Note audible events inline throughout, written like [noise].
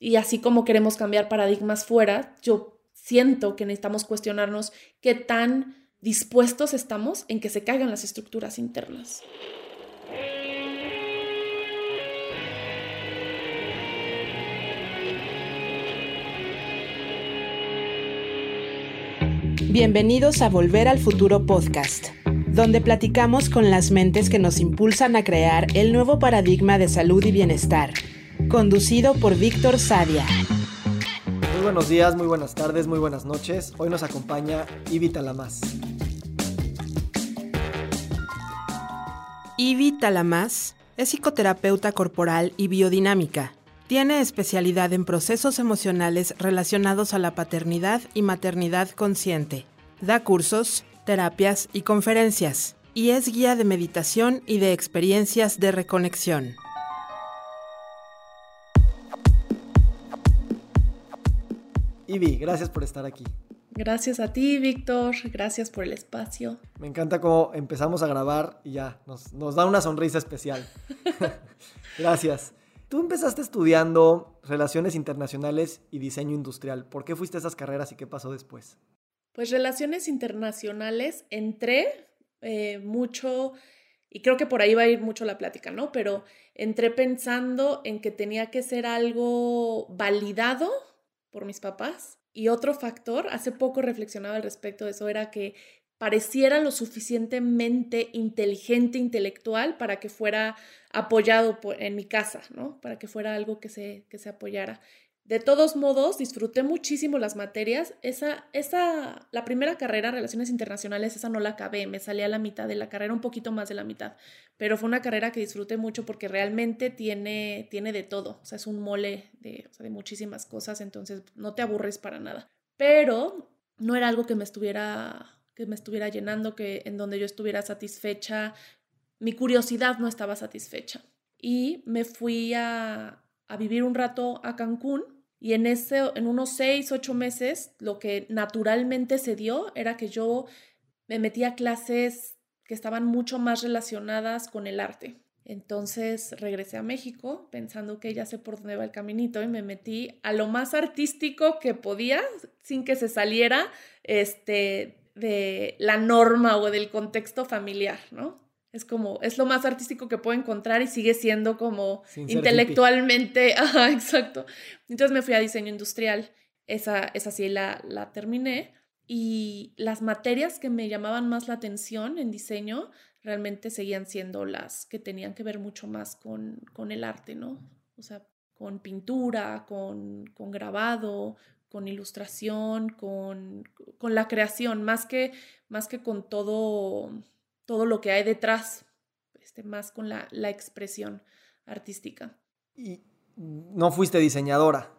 Y así como queremos cambiar paradigmas fuera, yo siento que necesitamos cuestionarnos qué tan dispuestos estamos en que se caigan las estructuras internas. Bienvenidos a Volver al Futuro Podcast, donde platicamos con las mentes que nos impulsan a crear el nuevo paradigma de salud y bienestar, conducido por Víctor Sadia. Muy buenos días, muy buenas tardes, muy buenas noches. Hoy nos acompaña Ivy Talamás. Ivy Talamás es psicoterapeuta corporal y biodinámica tiene especialidad en procesos emocionales relacionados a la paternidad y maternidad consciente. Da cursos, terapias y conferencias. Y es guía de meditación y de experiencias de reconexión. Ivy, gracias por estar aquí. Gracias a ti, Víctor. Gracias por el espacio. Me encanta cómo empezamos a grabar y ya, nos, nos da una sonrisa especial. [laughs] gracias. Tú empezaste estudiando relaciones internacionales y diseño industrial. ¿Por qué fuiste a esas carreras y qué pasó después? Pues relaciones internacionales, entré eh, mucho, y creo que por ahí va a ir mucho la plática, ¿no? Pero entré pensando en que tenía que ser algo validado por mis papás. Y otro factor, hace poco reflexionaba al respecto de eso, era que pareciera lo suficientemente inteligente, intelectual, para que fuera apoyado en mi casa, ¿no? Para que fuera algo que se, que se apoyara. De todos modos, disfruté muchísimo las materias. Esa, esa, la primera carrera, Relaciones Internacionales, esa no la acabé, me salí a la mitad de la carrera, un poquito más de la mitad, pero fue una carrera que disfruté mucho porque realmente tiene, tiene de todo, o sea, es un mole de, de muchísimas cosas, entonces no te aburres para nada. Pero no era algo que me estuviera que me estuviera llenando, que en donde yo estuviera satisfecha, mi curiosidad no estaba satisfecha. Y me fui a, a vivir un rato a Cancún y en, ese, en unos seis, ocho meses lo que naturalmente se dio era que yo me metí a clases que estaban mucho más relacionadas con el arte. Entonces regresé a México pensando que ya sé por dónde va el caminito y me metí a lo más artístico que podía sin que se saliera este, de la norma o del contexto familiar, ¿no? Es como, es lo más artístico que puedo encontrar y sigue siendo como intelectualmente, [laughs] ajá, exacto. Entonces me fui a diseño industrial, esa, esa sí la, la terminé y las materias que me llamaban más la atención en diseño realmente seguían siendo las que tenían que ver mucho más con, con el arte, ¿no? O sea, con pintura, con, con grabado, con ilustración, con, con la creación, más que, más que con todo, todo lo que hay detrás, este, más con la, la expresión artística. Y no fuiste diseñadora.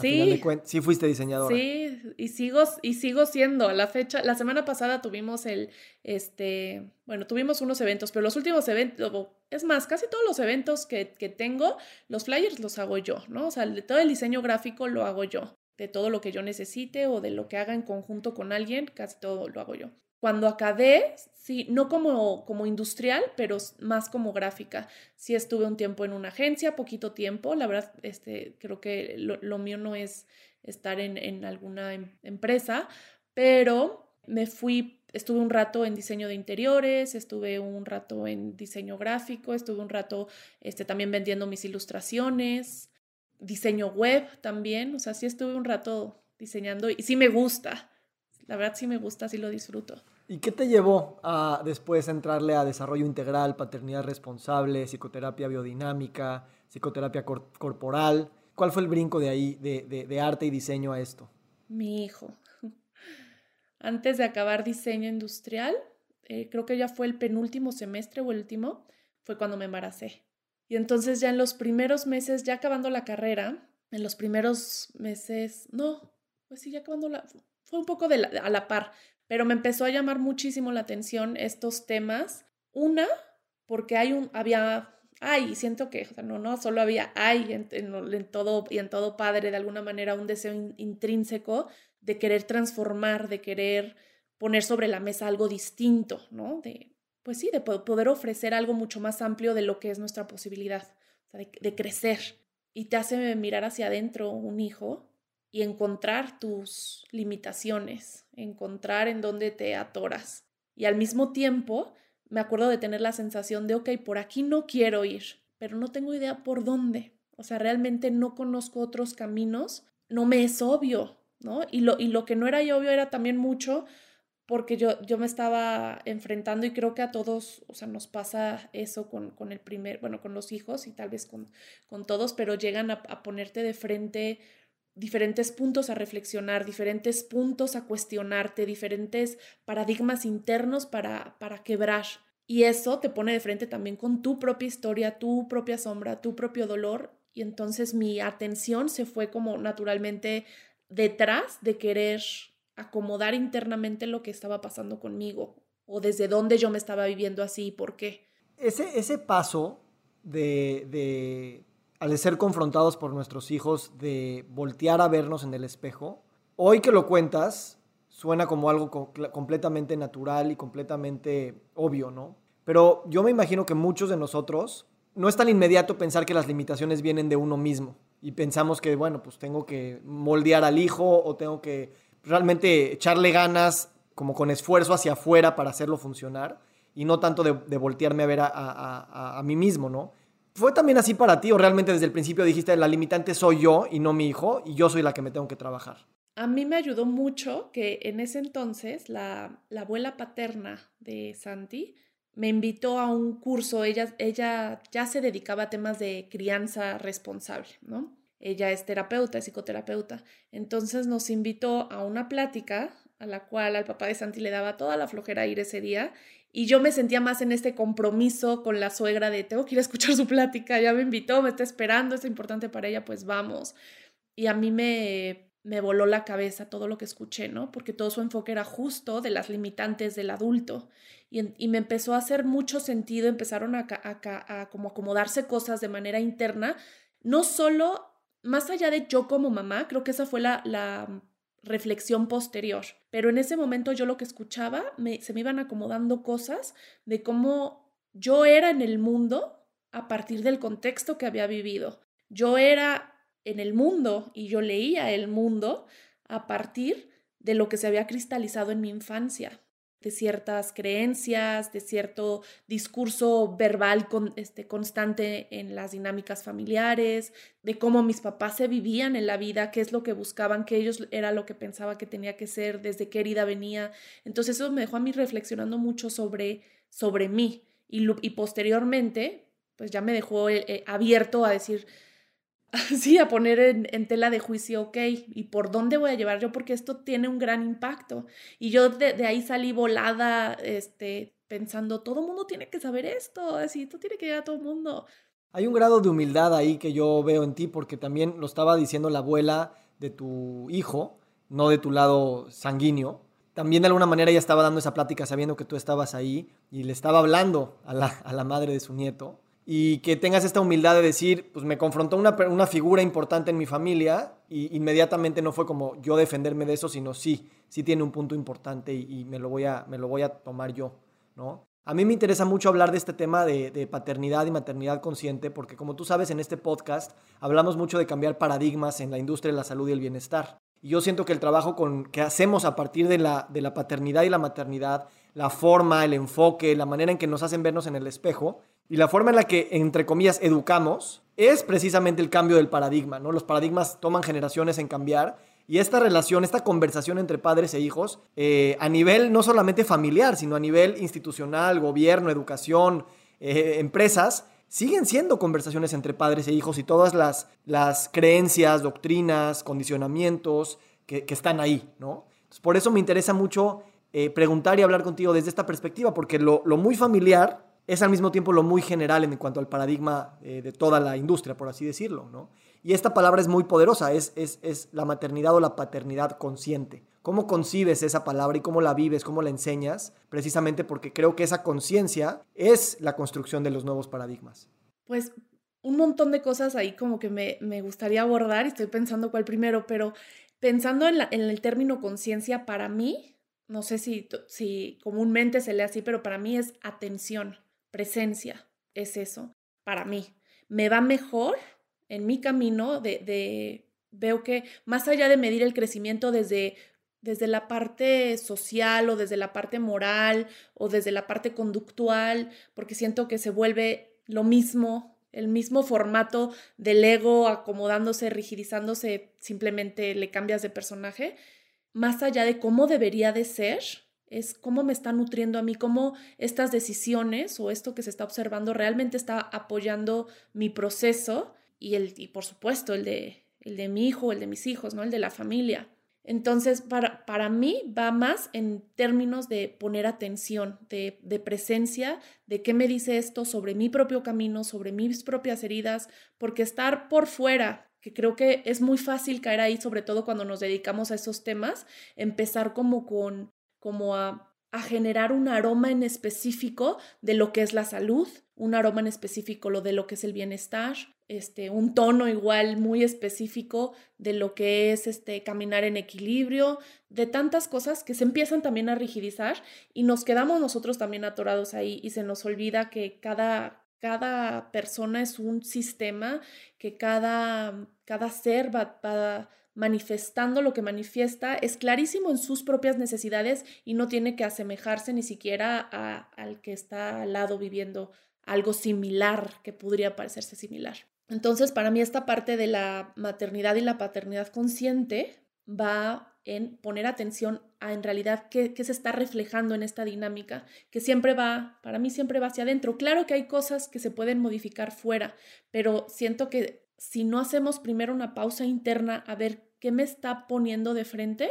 Sí, sí fuiste diseñadora. Sí, y sigo, y sigo siendo. La fecha, la semana pasada tuvimos el, este, bueno, tuvimos unos eventos, pero los últimos eventos, es más, casi todos los eventos que, que tengo, los flyers los hago yo, ¿no? O sea, todo el diseño gráfico lo hago yo de todo lo que yo necesite o de lo que haga en conjunto con alguien, casi todo lo hago yo. Cuando acabé, sí, no como, como industrial, pero más como gráfica. Sí estuve un tiempo en una agencia, poquito tiempo. La verdad, este, creo que lo, mío no es estar en, en alguna em, empresa, pero me fui, estuve un rato en diseño de interiores, estuve un rato en diseño gráfico, estuve un rato este, también vendiendo mis ilustraciones diseño web también, o sea, sí estuve un rato diseñando y sí me gusta, la verdad sí me gusta, sí lo disfruto. ¿Y qué te llevó a después entrarle a desarrollo integral, paternidad responsable, psicoterapia biodinámica, psicoterapia corporal? ¿Cuál fue el brinco de ahí, de, arte y diseño a esto? Mi hijo. [laughs] Antes de acabar diseño industrial, eh, creo que ya fue el penúltimo semestre o el último, fue cuando me embaracé. Y entonces ya en los primeros meses, ya acabando la carrera, en los primeros meses, no, pues sí, ya acabando la, fue un poco de a la par, pero me empezó a llamar muchísimo la atención estos temas. Una, porque hay un, había, hay, siento que, no, no, solo había, hay en, todo y en todo padre de alguna manera un deseo intrínseco de querer transformar, de querer poner sobre la mesa algo distinto, ¿no? De, pues sí, de poder ofrecer algo mucho más amplio de lo que es nuestra posibilidad, de, crecer. y te hace mirar hacia adentro un hijo y encontrar tus limitaciones, encontrar en dónde te atoras. Y al mismo tiempo, me acuerdo de tener la sensación de, ok, por aquí no quiero ir, pero no tengo idea por dónde. O sea, realmente no conozco otros caminos, no me es obvio, ¿no? Y lo, y lo que no era obvio era también mucho porque yo, yo me estaba enfrentando y creo que a todos, o sea, nos pasa eso con, con el primer, bueno, con los hijos y tal vez con, con todos, pero llegan a, a ponerte de frente diferentes puntos a reflexionar, diferentes puntos a cuestionarte, diferentes paradigmas internos para, para quebrar. Y eso te pone de frente también con tu propia historia, tu propia sombra, tu propio dolor. Y entonces mi atención se fue como naturalmente detrás de querer acomodar internamente lo que estaba pasando conmigo o desde dónde yo me estaba viviendo así y por qué. Ese, ese paso de, de al ser confrontados por nuestros hijos, de voltear a vernos en el espejo, hoy que lo cuentas, suena como algo completamente natural y completamente obvio, ¿no? Pero yo me imagino que muchos de nosotros no es tan inmediato pensar que las limitaciones vienen de uno mismo y pensamos que, bueno, pues tengo que moldear al hijo o tengo que realmente echarle ganas como con esfuerzo hacia afuera para hacerlo funcionar y no tanto de, voltearme a ver a, a mí mismo, ¿no? ¿Fue también así para ti o realmente desde el principio dijiste la limitante soy yo y no mi hijo y yo soy la que me tengo que trabajar? A mí me ayudó mucho que en ese entonces la, abuela paterna de Santi me invitó a un curso, ella, ella ya se dedicaba a temas de crianza responsable, ¿no? Ella es terapeuta, es psicoterapeuta. Entonces nos invitó a una plática a la cual al papá de Santi le daba toda la flojera ir ese día y yo me sentía más en este compromiso con la suegra de tengo que ir a escuchar su plática, ya me invitó, me está esperando, es importante para ella, pues vamos. Y a mí me, me voló la cabeza todo lo que escuché, ¿no? Porque todo su enfoque era justo de las limitantes del adulto. Y, y me empezó a hacer mucho sentido, empezaron a, a, a como acomodarse cosas de manera interna, no solo más allá de yo como mamá, creo que esa fue la, la reflexión posterior. Pero en ese momento yo lo que escuchaba, me, se me iban acomodando cosas de cómo yo era en el mundo a partir del contexto que había vivido. Yo era en el mundo y yo leía el mundo a partir de lo que se había cristalizado en mi infancia de ciertas creencias, de cierto discurso verbal con, este, constante en las dinámicas familiares, de cómo mis papás se vivían en la vida, qué es lo que buscaban, qué ellos era lo que pensaba que tenía que ser, desde qué herida venía. Entonces eso me dejó a mí reflexionando mucho sobre, sobre mí y, y posteriormente, pues ya me dejó eh, eh, abierto a decir, [laughs] sí, a poner en, tela de juicio, ok, ¿y por dónde voy a llevar yo? Porque esto tiene un gran impacto. Y yo de, ahí salí volada, este, pensando, todo mundo tiene que saber esto, así, esto tiene que llegar a todo el mundo. Hay un grado de humildad ahí que yo veo en ti, porque también lo estaba diciendo la abuela de tu hijo, no de tu lado sanguíneo. También de alguna manera ella estaba dando esa plática sabiendo que tú estabas ahí y le estaba hablando a la, a la madre de su nieto y que tengas esta humildad de decir, pues me confrontó una, una figura importante en mi familia y inmediatamente no fue como yo defenderme de eso, sino sí, sí tiene un punto importante y, me, lo voy a, me lo voy a tomar yo, ¿no? A mí me interesa mucho hablar de este tema de, de, paternidad y maternidad consciente, porque como tú sabes en este podcast hablamos mucho de cambiar paradigmas en la industria de la salud y el bienestar. Y yo siento que el trabajo con, que hacemos a partir de la, de la paternidad y la maternidad, la forma, el enfoque, la manera en que nos hacen vernos en el espejo, y la forma en la que, entre comillas, educamos es precisamente el cambio del paradigma, ¿no? Los paradigmas toman generaciones en cambiar y esta relación, esta conversación entre padres e hijos, eh, a nivel no solamente familiar, sino a nivel institucional, gobierno, educación, eh, empresas, siguen siendo conversaciones entre padres e hijos y todas las, las creencias, doctrinas, condicionamientos que, están ahí, ¿no? por eso me interesa mucho eh, preguntar y hablar contigo desde esta perspectiva, porque lo, lo muy familiar es al mismo tiempo lo muy general en cuanto al paradigma eh, de toda la industria, por así decirlo, ¿no? Y esta palabra es muy poderosa, es, es, es, la maternidad o la paternidad consciente. ¿Cómo concibes esa palabra y cómo la vives, cómo la enseñas? Precisamente porque creo que esa conciencia es la construcción de los nuevos paradigmas. Pues un montón de cosas ahí como que me, me gustaría abordar y estoy pensando cuál primero, pero pensando en, en el término conciencia, para mí, no sé si, si comúnmente se lee así, pero para mí es atención presencia, es eso, para mí. Me va mejor en mi camino de, de, veo que más allá de medir el crecimiento desde desde la parte social o desde la parte moral o desde la parte conductual, porque siento que se vuelve lo mismo, el mismo formato del ego acomodándose, rigidizándose, simplemente le cambias de personaje, más allá de cómo debería de ser, es cómo me está nutriendo a mí, cómo estas decisiones o esto que se está observando realmente está apoyando mi proceso y, el, y por supuesto el de, el de mi hijo, el de mis hijos, ¿no? el de la familia. Entonces, para, para mí va más en términos de poner atención, de, de, presencia, de qué me dice esto sobre mi propio camino, sobre mis propias heridas, porque estar por fuera, que creo que es muy fácil caer ahí, sobre todo cuando nos dedicamos a esos temas, empezar como con, como a generar un aroma en específico de lo que es la salud, un aroma en específico lo de lo que es el bienestar, este, un tono igual muy específico de lo que es este, caminar en equilibrio, de tantas cosas que se empiezan también a rigidizar y nos quedamos nosotros también atorados ahí y se nos olvida que cada, cada persona es un sistema, que cada, cada ser va, va manifestando lo que manifiesta, es clarísimo en sus propias necesidades y no tiene que asemejarse ni siquiera al que está al lado viviendo algo similar, que podría parecerse similar. Entonces, para mí esta parte de la maternidad y la paternidad consciente va en poner atención a en realidad qué, qué, se está reflejando en esta dinámica, que siempre va, para mí siempre va hacia adentro. Claro que hay cosas que se pueden modificar fuera, pero siento que si no hacemos primero una pausa interna a ver qué me está poniendo de frente,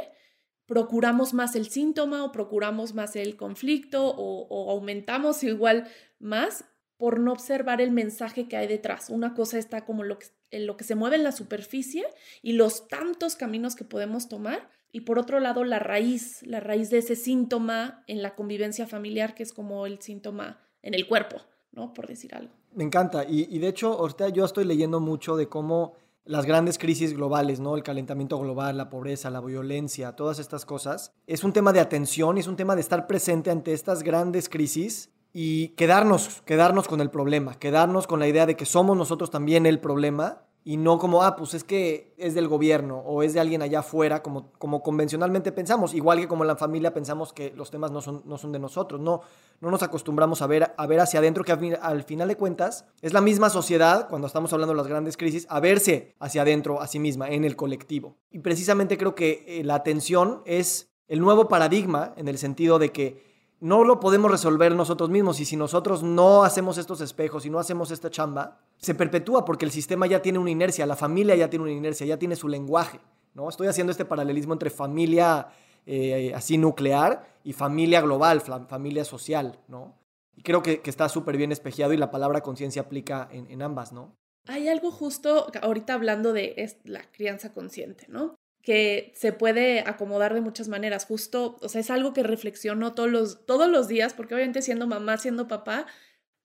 procuramos más el síntoma o procuramos más el conflicto o, aumentamos igual más por no observar el mensaje que hay detrás. Una cosa está como lo que, en lo que se mueve en la superficie y los tantos caminos que podemos tomar. Y por otro lado, la raíz, la raíz de ese síntoma en la convivencia familiar, que es como el síntoma en el cuerpo, ¿no? Por decir algo. Me encanta. Y, de hecho, ahorita yo estoy leyendo mucho de cómo las grandes crisis globales, ¿no? El calentamiento global, la pobreza, la violencia, todas estas cosas. Es un tema de atención, es un tema de estar presente ante estas grandes crisis y quedarnos, quedarnos con el problema, quedarnos con la idea de que somos nosotros también el problema y no como, ah, pues es que es del gobierno o es de alguien allá afuera, como, como convencionalmente pensamos, igual que como la familia pensamos que los temas no son, no son de nosotros, no, no nos acostumbramos a ver, a ver hacia adentro, que al, final de cuentas es la misma sociedad, cuando estamos hablando de las grandes crisis, a verse hacia adentro, a sí misma, en el colectivo. Y precisamente creo que eh, la atención es el nuevo paradigma en el sentido de que no lo podemos resolver nosotros mismos y si nosotros no hacemos estos espejos y no hacemos esta chamba, se perpetúa porque el sistema ya tiene una inercia, la familia ya tiene una inercia, ya tiene su lenguaje. ¿no? Estoy haciendo este paralelismo entre familia eh, así nuclear y familia global, familia social. ¿no? Creo que, está súper bien espejeado y la palabra conciencia aplica en, en ambas. ¿no? Hay algo justo ahorita hablando de la crianza consciente, ¿no? Que se puede acomodar de muchas maneras. Justo, o sea, es algo que reflexiono todos los, todos los días, porque obviamente siendo mamá, siendo papá,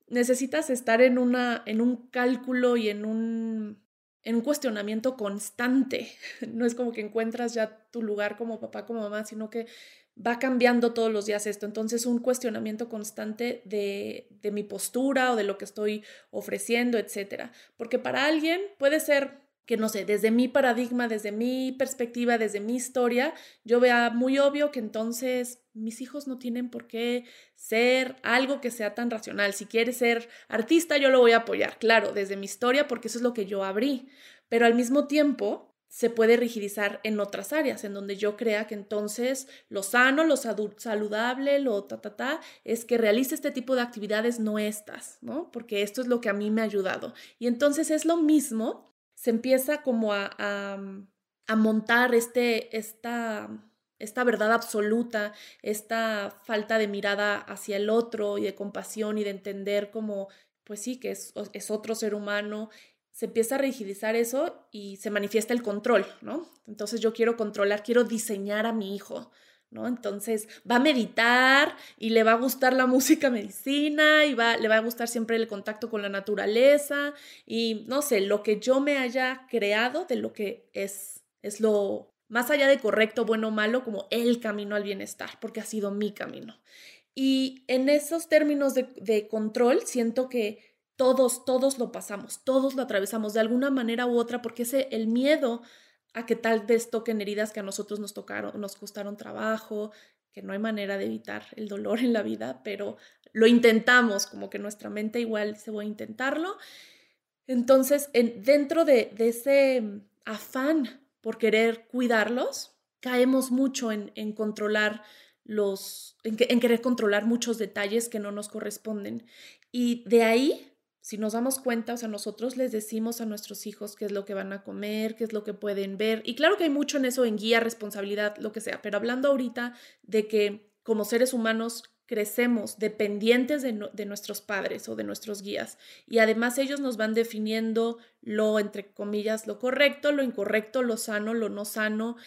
necesitas estar en, una, en un cálculo y en un, en un cuestionamiento constante. [laughs] No es como que encuentras ya tu lugar como papá, como mamá, sino que va cambiando todos los días esto. Entonces, un cuestionamiento constante de, de mi postura o de lo que estoy ofreciendo, etcétera. Porque para alguien puede ser que no sé, desde mi paradigma, desde mi perspectiva, desde mi historia, yo vea muy obvio que entonces mis hijos no tienen por qué ser algo que sea tan racional. Si quiere ser artista, yo lo voy a apoyar, claro, desde mi historia, porque eso es lo que yo abrí. Pero al mismo tiempo, se puede rigidizar en otras áreas, en donde yo crea que entonces lo sano, lo saludable, lo ta, ta, ta, es que realice este tipo de actividades, no estas, ¿no? Porque esto es lo que a mí me ha ayudado. Y entonces es lo mismo se empieza como a, a, montar este, esta, esta verdad absoluta, esta falta de mirada hacia el otro y de compasión y de entender como, pues sí, que es, es otro ser humano se empieza a rigidizar eso y se manifiesta el control, ¿no? Entonces yo quiero controlar, quiero diseñar a mi hijo, ¿no? Entonces va a meditar y le va a gustar la [laughs] música medicina y va, le va a gustar siempre el contacto con la naturaleza y no sé, lo que yo me haya creado de lo que es, es lo más allá de correcto, bueno o malo, como el camino al bienestar, porque ha sido mi camino. Y en esos términos de, de control siento que todos, todos lo pasamos, todos lo atravesamos de alguna manera u otra, porque ese, el miedo a que tal vez toquen heridas que a nosotros nos tocaron, nos costaron trabajo, que no hay manera de evitar el dolor en la vida, pero lo intentamos, como que nuestra mente igual se va a intentarlo. Entonces, en, dentro de, ese afán por querer cuidarlos, caemos mucho en, en controlar los, en, querer controlar muchos detalles que no nos corresponden. Y de ahí si nos damos cuenta, o sea, nosotros les decimos a nuestros hijos qué es lo que van a comer, qué es lo que pueden ver. Y claro que hay mucho en eso, en guía, responsabilidad, lo que sea, pero hablando ahorita de que como seres humanos crecemos dependientes de, de, nuestros padres o de nuestros guías. Y además ellos nos van definiendo lo, entre comillas, lo correcto, lo incorrecto, lo sano, lo no sano,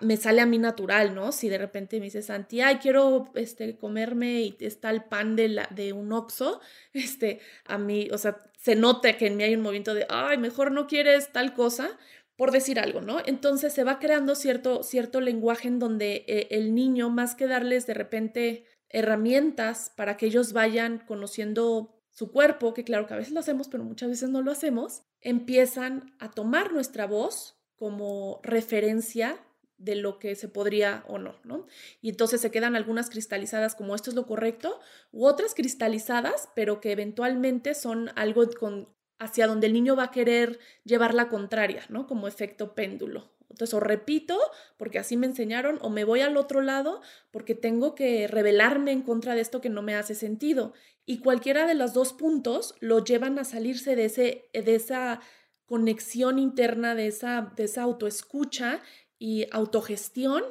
me sale a mí natural, ¿no? Si de repente me dice Santi, ay, quiero este, comerme y está el pan de, la, de un oxo, [laughs] este, a mí, o sea, se nota que en mí hay un movimiento de, ay, mejor no quieres tal cosa, por decir algo, ¿no? Entonces se va creando cierto, cierto lenguaje en donde eh, el niño, más que darles de repente herramientas para que ellos vayan conociendo su cuerpo, que claro que a veces lo hacemos, pero muchas veces no lo hacemos, empiezan a tomar nuestra voz como referencia de lo que se podría o no, ¿no? Y entonces se quedan algunas cristalizadas como esto es lo correcto, u otras cristalizadas, pero que eventualmente son algo con, hacia donde el niño va a querer llevar la contraria, ¿no? Como efecto péndulo. Entonces, o repito, porque así me enseñaron, o me voy al otro lado, porque tengo que rebelarme en contra de esto que no me hace sentido. Y cualquiera de los dos puntos lo llevan a salirse de, ese, de esa conexión interna, de esa, de esa autoescucha y autogestión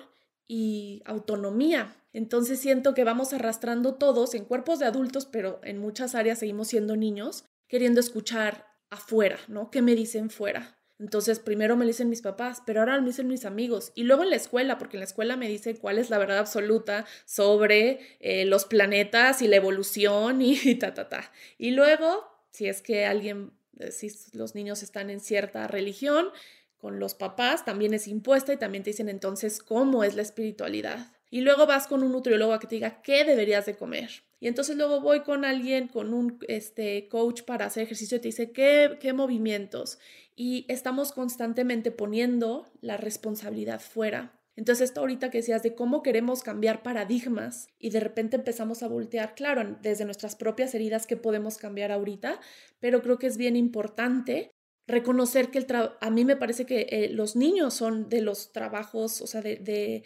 y autonomía. Entonces siento que vamos arrastrando todos en cuerpos de adultos, pero en muchas áreas seguimos siendo niños, queriendo escuchar afuera, ¿no? ¿Qué me dicen fuera? Entonces, primero me dicen mis papás, pero ahora me dicen mis amigos. Y luego en la escuela, porque en la escuela me dicen cuál es la verdad absoluta sobre eh, los planetas y la evolución y, y ta, ta, ta. Y luego, si es que alguien, eh, si los niños están en cierta religión, con los papás también es impuesta y también te dicen entonces cómo es la espiritualidad. Y luego vas con un nutriólogo a que te diga qué deberías de comer. Y entonces luego voy con alguien, con un este, coach para hacer ejercicio y te dice qué, qué movimientos. Y estamos constantemente poniendo la responsabilidad fuera. Entonces, esto ahorita que decías de cómo queremos cambiar paradigmas y de repente empezamos a voltear, claro, desde nuestras propias heridas que podemos cambiar ahorita, pero creo que es bien importante reconocer que el a mí me parece que eh, los niños son de los trabajos, o sea, de, de,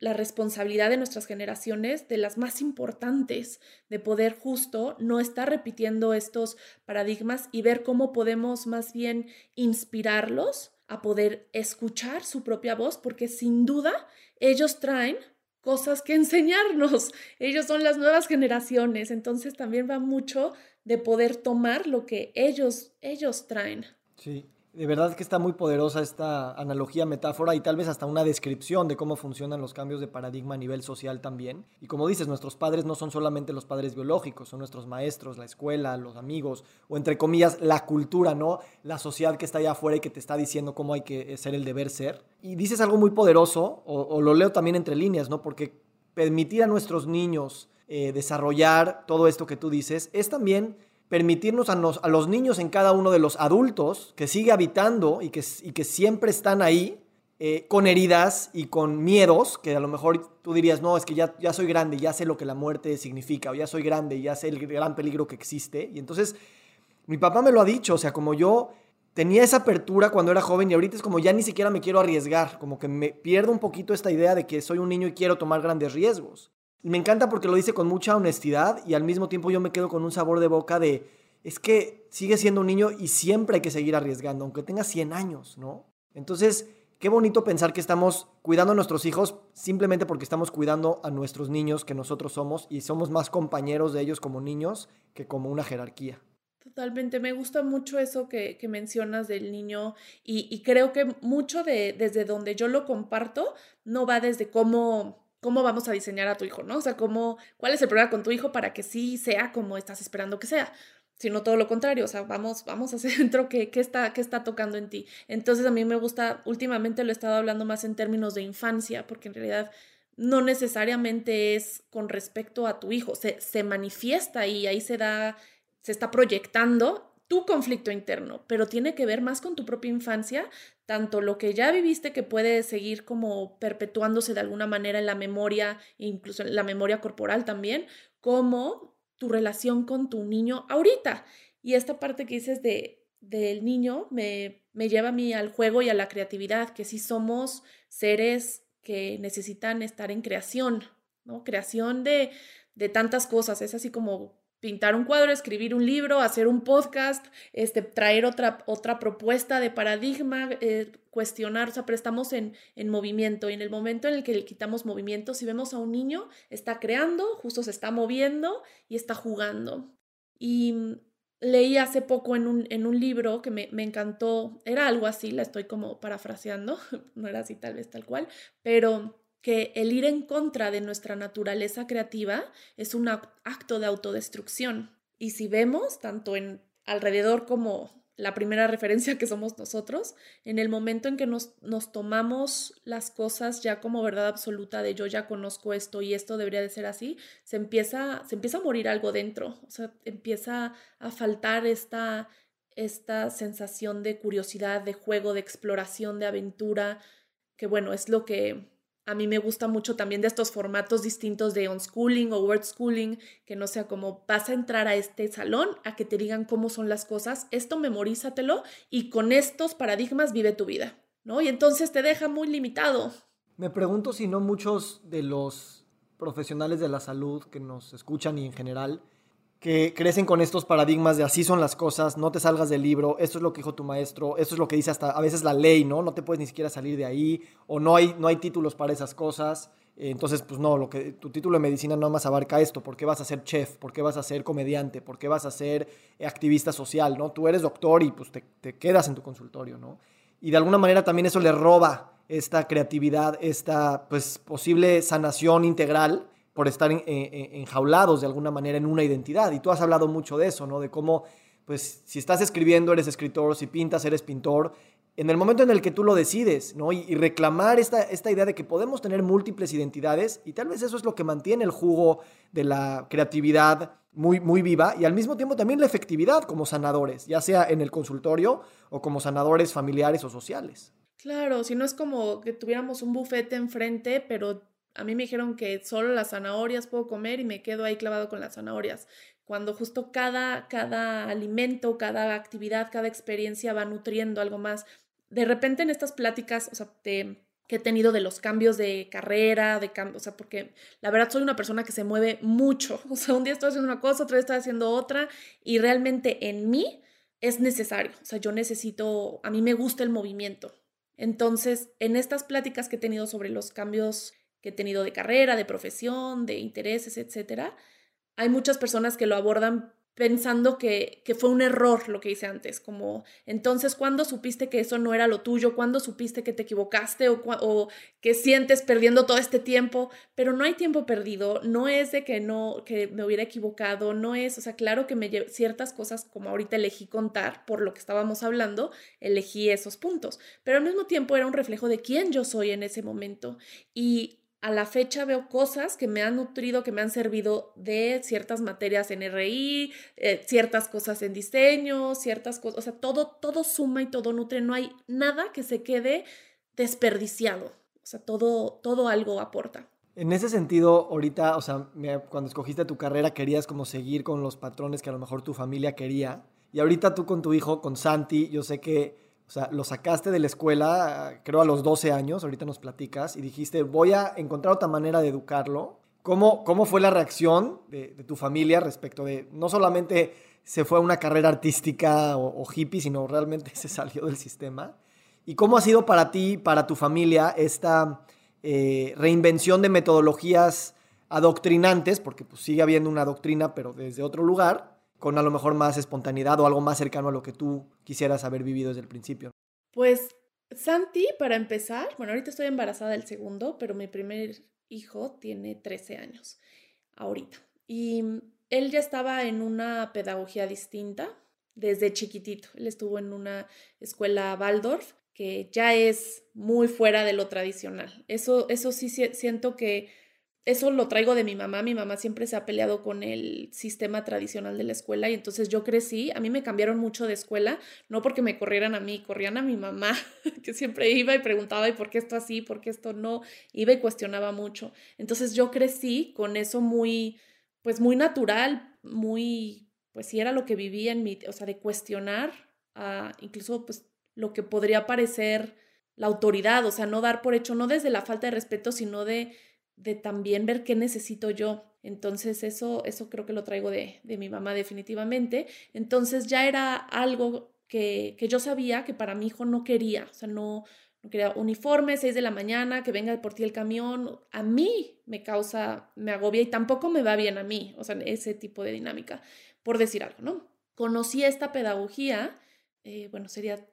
la responsabilidad de nuestras generaciones, de las más importantes, de poder justo no estar repitiendo estos paradigmas y ver cómo podemos más bien inspirarlos a poder escuchar su propia voz, porque sin duda ellos traen cosas que [laughs] enseñarnos. Ellos son las nuevas generaciones, entonces también va mucho de poder tomar lo que ellos, ellos traen. Sí, de verdad que está muy poderosa esta analogía, metáfora y tal vez hasta una descripción de cómo funcionan los cambios de paradigma a nivel social también. Y como dices, nuestros padres no son solamente los padres biológicos, son nuestros maestros, la escuela, los amigos, o entre comillas, la cultura, ¿no? La sociedad que está allá afuera y que te está diciendo cómo hay que ser el deber ser. Y dices algo muy poderoso, o, o lo leo también entre líneas, ¿no? Porque permitir a nuestros niños eh, desarrollar todo esto que tú dices, es también permitirnos a, los niños en cada uno de los adultos que sigue habitando y que, y que siempre están ahí eh, con heridas y con miedos, que a lo mejor tú dirías, no, es que ya, ya soy grande, ya sé lo que la muerte significa, o ya soy grande, ya sé el gran peligro que existe. Y entonces, mi papá me lo ha dicho, o sea, como yo tenía esa apertura cuando era joven y ahorita es como ya ni siquiera me quiero arriesgar, como que me pierdo un poquito esta idea de que soy un niño y quiero tomar grandes riesgos. Me encanta porque lo dice con mucha honestidad y al mismo tiempo yo me quedo con un sabor de boca de, es que sigue siendo un niño y siempre hay que seguir arriesgando, aunque tenga 100 años, ¿no? Entonces, qué bonito pensar que estamos cuidando a nuestros hijos simplemente porque estamos cuidando a nuestros niños que nosotros somos y somos más compañeros de ellos como niños que como una jerarquía. Totalmente, me gusta mucho eso que, mencionas del niño y, y, creo que mucho de desde donde yo lo comparto no va desde cómo cómo vamos a diseñar a tu hijo, ¿no? O sea, cómo, cuál es el problema con tu hijo para que sí sea como estás esperando que sea, sino todo lo contrario, o sea, vamos, vamos [laughs] hacia adentro, ¿qué, qué, está, ¿qué está tocando en ti? Entonces a mí me gusta, últimamente lo he estado hablando más en términos de infancia, porque en realidad no necesariamente es con respecto a tu hijo, se, se manifiesta y ahí se da se está proyectando tu conflicto interno, pero tiene que ver más con tu propia infancia, tanto lo que ya viviste que puede seguir como perpetuándose de alguna manera en la memoria, incluso en la memoria corporal también, como tu relación con tu niño ahorita. Y esta parte que dices de del niño me, me lleva a mí al juego y a la creatividad, que sí somos seres que necesitan estar en creación, ¿no? Creación de, de tantas cosas, es así como pintar un cuadro, escribir un libro, hacer un podcast, este, traer otra, otra propuesta de paradigma, eh, cuestionar, o sea, pero estamos en, en movimiento y en el momento en el que le quitamos movimiento, si vemos a un niño, está creando, justo se está moviendo y está jugando. Y leí hace poco en un, en un libro que me, me, encantó, era algo así, la estoy como parafraseando, [laughs] no era así tal vez tal cual, pero que el ir en contra de nuestra naturaleza creativa es un acto de autodestrucción. Y si vemos, tanto en alrededor como la primera referencia que somos nosotros, en el momento en que nos, nos, tomamos las cosas ya como verdad absoluta de yo ya conozco esto y esto debería de ser así, se empieza, se empieza a morir algo dentro, o sea, empieza a faltar esta, esta sensación de curiosidad, de juego, de exploración, de aventura, que bueno, es lo que a mí me gusta mucho también de estos formatos distintos de unschooling o word schooling, que no sea como vas a entrar a este salón a que te digan cómo son las cosas, esto memorízatelo y con estos paradigmas vive tu vida, ¿no? Y entonces te deja muy limitado. Me pregunto si no muchos de los profesionales de la salud que nos escuchan y en general que crecen con estos paradigmas de así son las cosas, no te salgas del libro, esto es lo que dijo tu maestro, esto es lo que dice hasta a veces la ley, ¿no? No te puedes ni siquiera salir de ahí, o no hay, no hay títulos para esas cosas. Entonces, pues no, lo que, tu título de medicina no más abarca esto, ¿por qué vas a ser chef? ¿Por qué vas a ser comediante? ¿Por qué vas a ser activista social? ¿no? Tú eres doctor y pues te, te quedas en tu consultorio, ¿no? Y de alguna manera también eso le roba esta creatividad, esta pues posible sanación integral por estar enjaulados de alguna manera en una identidad. Y tú has hablado mucho de eso, ¿no? De cómo, pues, si estás escribiendo, eres escritor, si pintas, eres pintor. En el momento en el que tú lo decides, ¿no? Y, reclamar esta, esta idea de que podemos tener múltiples identidades, y tal vez eso es lo que mantiene el jugo de la creatividad muy, muy viva, y al mismo tiempo también la efectividad como sanadores, ya sea en el consultorio o como sanadores familiares o sociales. Claro, si no es como que tuviéramos un bufete enfrente, pero a mí me dijeron que solo las zanahorias puedo comer y me quedo ahí clavado con las zanahorias. Cuando justo cada, cada alimento, cada actividad, cada experiencia va nutriendo algo más. De repente en estas pláticas, o sea, que he tenido de los cambios de carrera, de cambio, o sea, porque la verdad soy una persona que se mueve mucho. [laughs] O sea, un día estoy haciendo una cosa, otro día estoy haciendo otra y realmente en mí es necesario. O sea, yo necesito, a mí me gusta el movimiento. Entonces, en estas pláticas que he tenido sobre los cambios he tenido de carrera, de profesión, de intereses, etcétera, hay muchas personas que lo abordan pensando que, que, fue un error lo que hice antes, como entonces, ¿cuándo supiste que eso no era lo tuyo? ¿Cuándo supiste que te equivocaste o, o, que sientes perdiendo todo este tiempo? Pero no hay tiempo perdido, no es de que no, que me hubiera equivocado, no es, o sea, claro que me ciertas cosas como ahorita elegí contar por lo que estábamos hablando, elegí esos puntos, pero al mismo tiempo era un reflejo de quién yo soy en ese momento y a la fecha veo cosas que me han nutrido, que me han servido de ciertas materias en RI, eh, ciertas cosas en diseño, ciertas cosas, o sea, todo, todo suma y todo nutre, no hay nada que se quede desperdiciado, o sea, todo, todo algo aporta. En ese sentido, ahorita, o sea, cuando escogiste tu carrera querías como seguir con los patrones que a lo mejor tu familia quería, y ahorita tú con tu hijo, con Santi, yo sé que o sea, lo sacaste de la escuela, creo a los 12 años, ahorita nos platicas, y dijiste, voy a encontrar otra manera de educarlo. ¿Cómo, cómo fue la reacción de, tu familia respecto de, no solamente se fue a una carrera artística o, hippie, sino realmente [laughs] se salió del sistema? ¿Y cómo ha sido para ti, para tu familia, esta eh, reinvención de metodologías adoctrinantes, porque pues, sigue habiendo una doctrina, pero desde otro lugar, con a lo mejor más espontaneidad o algo más cercano a lo que tú quisieras haber vivido desde el principio? Pues Santi, para empezar, bueno, ahorita estoy embarazada del segundo, pero mi primer hijo tiene 13 años ahorita. Y él ya estaba en una pedagogía distinta desde chiquitito. Él estuvo en una escuela Waldorf que ya es muy fuera de lo tradicional. Eso, eso sí siento que eso lo traigo de mi mamá. Mi mamá siempre se ha peleado con el sistema tradicional de la escuela y entonces yo crecí, a mí me cambiaron mucho de escuela, no porque me corrieran a mí, corrían a mi mamá, [laughs] que siempre iba y preguntaba, ¿y por qué esto así? ¿Por qué esto no? Iba y cuestionaba mucho. Entonces yo crecí con eso muy, pues muy natural, muy, pues sí era lo que vivía en mi, o sea, de cuestionar, incluso pues lo que podría parecer la autoridad, o sea, no dar por hecho, no desde la falta de respeto, sino de de también ver qué necesito yo. Entonces eso, eso creo que lo traigo de, de mi mamá definitivamente. Entonces ya era algo que, que, yo sabía que para mi hijo no quería, o sea, no, no quería uniforme, 6 de la mañana, que venga por ti el camión. A mí me causa, me agobia y tampoco me va bien a mí, o sea, ese tipo de dinámica, por decir algo, ¿no? Conocí esta pedagogía, eh, bueno, sería,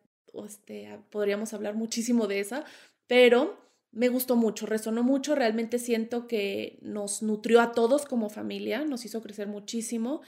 este, podríamos hablar muchísimo de esa, pero me gustó mucho, resonó mucho, realmente siento que nos nutrió a todos como familia, nos hizo crecer muchísimo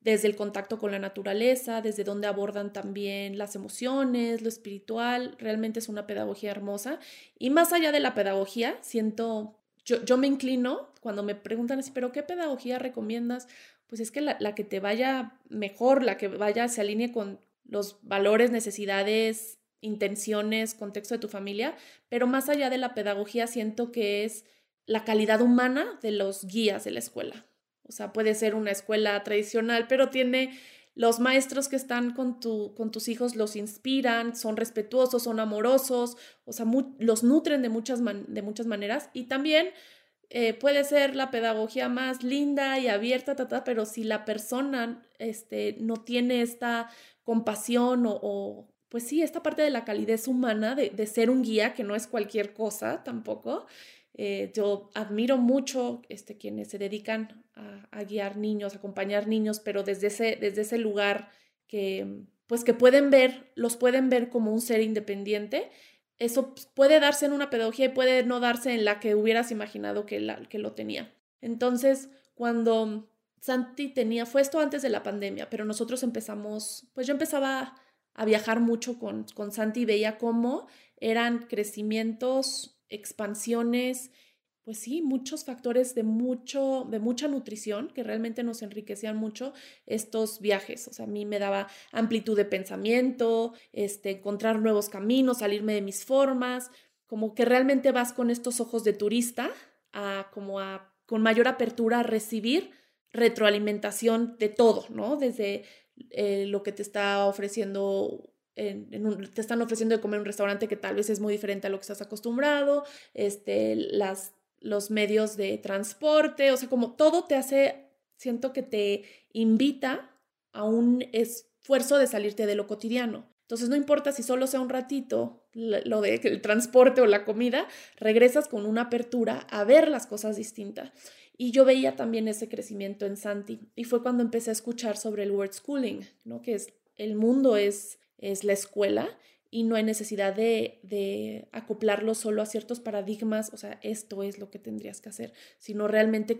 desde el contacto con la naturaleza, desde donde abordan también las emociones, lo espiritual, realmente es una pedagogía hermosa. Y más allá de la pedagogía, siento, yo, yo me inclino cuando me preguntan así, pero ¿qué pedagogía recomiendas? Pues es que la, la que te vaya mejor, la que vaya, se alinee con los valores, necesidades, intenciones, contexto de tu familia, pero más allá de la pedagogía siento que es la calidad humana de los guías de la escuela. O sea, puede ser una escuela tradicional, pero tiene los maestros que están con, tu, con tus hijos, los inspiran, son respetuosos, son amorosos, o sea, los nutren de muchas, de muchas maneras. Y también eh, puede ser la pedagogía más linda y abierta, pero si la persona este, no tiene esta compasión o pues sí, esta parte de la calidez humana, de, ser un guía, que no es cualquier cosa tampoco. Eh, yo admiro mucho este, quienes se dedican a, guiar niños, a acompañar niños, pero desde ese, desde ese lugar que, pues que pueden ver, los pueden ver como un ser independiente. Eso puede darse en una pedagogía y puede no darse en la que hubieras imaginado que, la, que lo tenía. Entonces, cuando Santi tenía, fue esto antes de la pandemia, pero nosotros empezamos, pues yo empezaba a viajar mucho con, con Santi y veía cómo eran crecimientos, expansiones, pues sí, muchos factores de, mucho, de mucha nutrición que realmente nos enriquecían mucho estos viajes. O sea, a mí me daba amplitud de pensamiento, este, encontrar nuevos caminos, salirme de mis formas, como que realmente vas con estos ojos de turista a como a con mayor apertura a recibir retroalimentación de todo, ¿no? Desde eh, lo que te está ofreciendo en, te están ofreciendo de comer en un restaurante que tal vez es muy diferente a lo que estás acostumbrado, este, las, los medios de transporte, o sea, como todo te hace, siento que te invita a un esfuerzo de salirte de lo cotidiano. Entonces, no importa si solo sea un ratito lo de el transporte o la comida, regresas con una apertura a ver las cosas distintas. Y yo veía también ese crecimiento en Santi. Y fue cuando empecé a escuchar sobre el word schooling, ¿no? que es el mundo es, es la escuela y no hay necesidad de, de acoplarlo solo a ciertos paradigmas, o sea, esto es lo que tendrías que hacer, sino realmente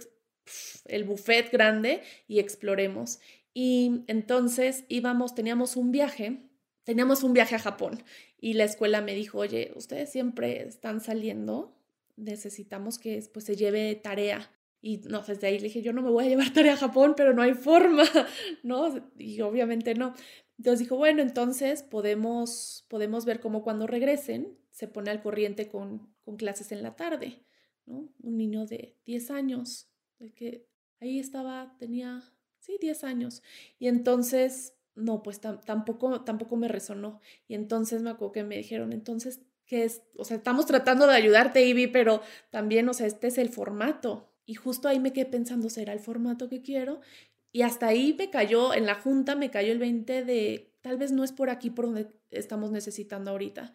el buffet grande y exploremos. Y entonces íbamos, teníamos un viaje, teníamos un viaje a Japón y la escuela me dijo, oye, ustedes siempre están saliendo, necesitamos que pues, se lleve tarea y no, desde ahí le dije, yo no me voy a llevar tarea a Japón, pero no hay forma, [laughs] ¿no? Y obviamente no. Entonces dijo, bueno, entonces podemos, podemos ver cómo cuando regresen se pone al corriente con, con clases en la tarde, ¿no? Un niño de 10 años, de que ahí estaba, tenía, sí, 10 años. Y entonces, no, pues tampoco, tampoco me resonó. Y entonces me acuerdo que me dijeron, entonces, ¿qué es? O sea, estamos tratando de ayudarte, Ivy, pero también, o sea, este es el formato. Y justo ahí me quedé pensando, ¿será el formato que quiero? Y hasta ahí me cayó, en la junta me cayó el 20 de, tal vez no es por aquí por donde estamos necesitando ahorita.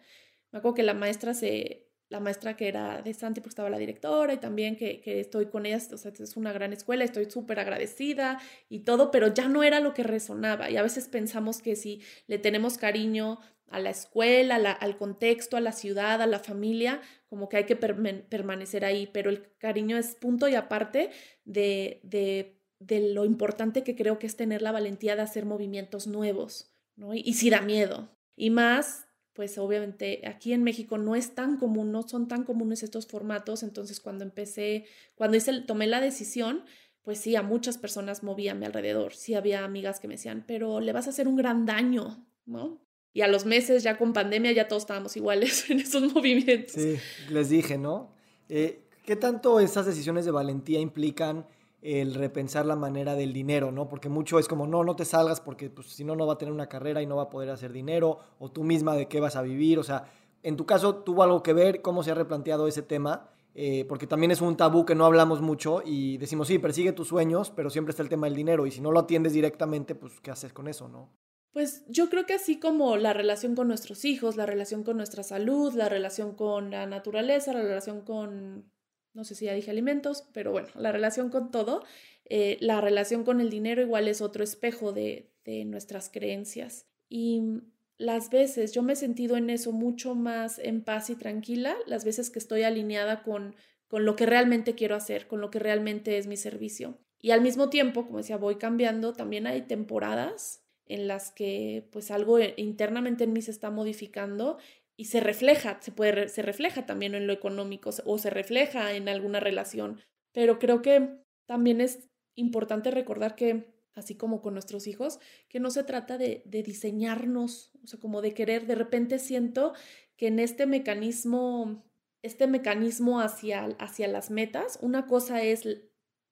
Me acuerdo que la maestra se, la maestra que era de Santi, porque estaba la directora y también que, que estoy con ella, o sea, es una gran escuela, estoy súper agradecida y todo, pero ya no era lo que resonaba. Y a veces pensamos que si le tenemos cariño a la escuela, al contexto, a la ciudad, a la familia, como que hay que permanecer ahí, pero el cariño es punto y aparte de, de, de, lo importante que creo que es tener la valentía de hacer movimientos nuevos, ¿no? Y, y si da miedo. Y más pues obviamente aquí en México no es tan común, no son tan comunes estos formatos, entonces cuando empecé, cuando hice, tomé la decisión, pues sí, a muchas personas movía a mi alrededor, sí había amigas que me decían, pero le vas a hacer un gran daño, ¿no? Y a los meses, ya con pandemia, ya todos estábamos iguales [laughs] en esos movimientos. Sí, les dije, ¿no? Eh, ¿Qué tanto esas decisiones de valentía implican el repensar la manera del dinero, ¿no? Porque mucho es como, no, no te salgas porque pues, si no, no va a tener una carrera y no va a poder hacer dinero, o tú misma de qué vas a vivir, o sea, en tu caso tuvo algo que ver cómo se ha replanteado ese tema, eh, porque también es un tabú que no hablamos mucho y decimos, sí, persigue tus sueños, pero siempre está el tema del dinero y si no lo atiendes directamente, pues, ¿qué haces con eso, no? Pues yo creo que así como la relación con nuestros hijos, la relación con nuestra salud, la relación con la naturaleza, la relación con no sé si ya dije alimentos, pero bueno, la relación con todo, eh, la relación con el dinero igual es otro espejo de, de nuestras creencias. Y las veces, yo me he sentido en eso mucho más en paz y tranquila, las veces que estoy alineada con, con lo que realmente quiero hacer, con lo que realmente es mi servicio. Y al mismo tiempo, como decía, voy cambiando, también hay temporadas en las que pues algo internamente en mí se está modificando y se refleja, se, puede, se refleja también en lo económico o se refleja en alguna relación. Pero creo que también es importante recordar que, así como con nuestros hijos, que no se trata de, de diseñarnos, o sea, como de querer, de repente siento que en este mecanismo, este mecanismo hacia, hacia las metas, una cosa es